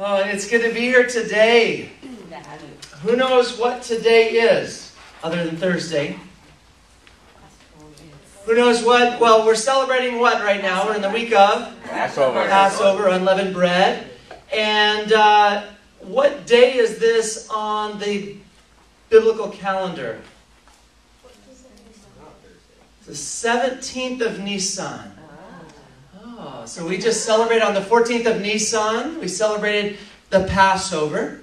Oh, and it's good to be here today. Who knows what today is other than Thursday? Who knows what? Well, we're celebrating what right now? We're in the week of Passover. Passover, unleavened bread. And uh, what day is this on the biblical calendar? The 17th of Nisan. Oh, so we just celebrated on the 14th of Nisan. We celebrated the Passover.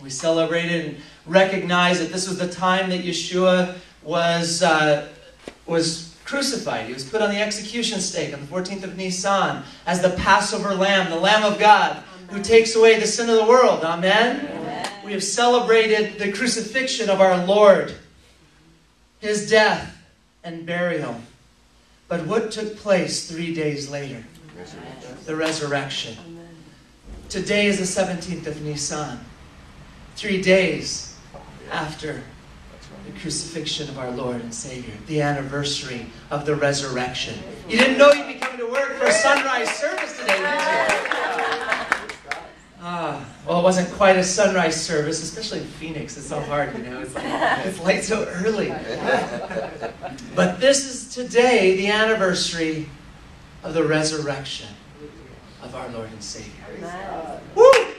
We celebrated and recognized that this was the time that Yeshua was, uh, was crucified. He was put on the execution stake on the 14th of Nisan as the Passover lamb, the Lamb of God, who takes away the sin of the world. Amen? Amen. We have celebrated the crucifixion of our Lord, his death and burial. But what took place three days later? The resurrection. Today is the 17th of Nisan. Three days after the crucifixion of our Lord and Savior, the anniversary of the resurrection. You didn't know you'd be coming to work for a sunrise service today, did you? Ah, well, it wasn't quite a sunrise service, especially in Phoenix. It's so hard, you know. It's like it's light so early. But this is today the anniversary of the resurrection of our Lord and Savior. Woo!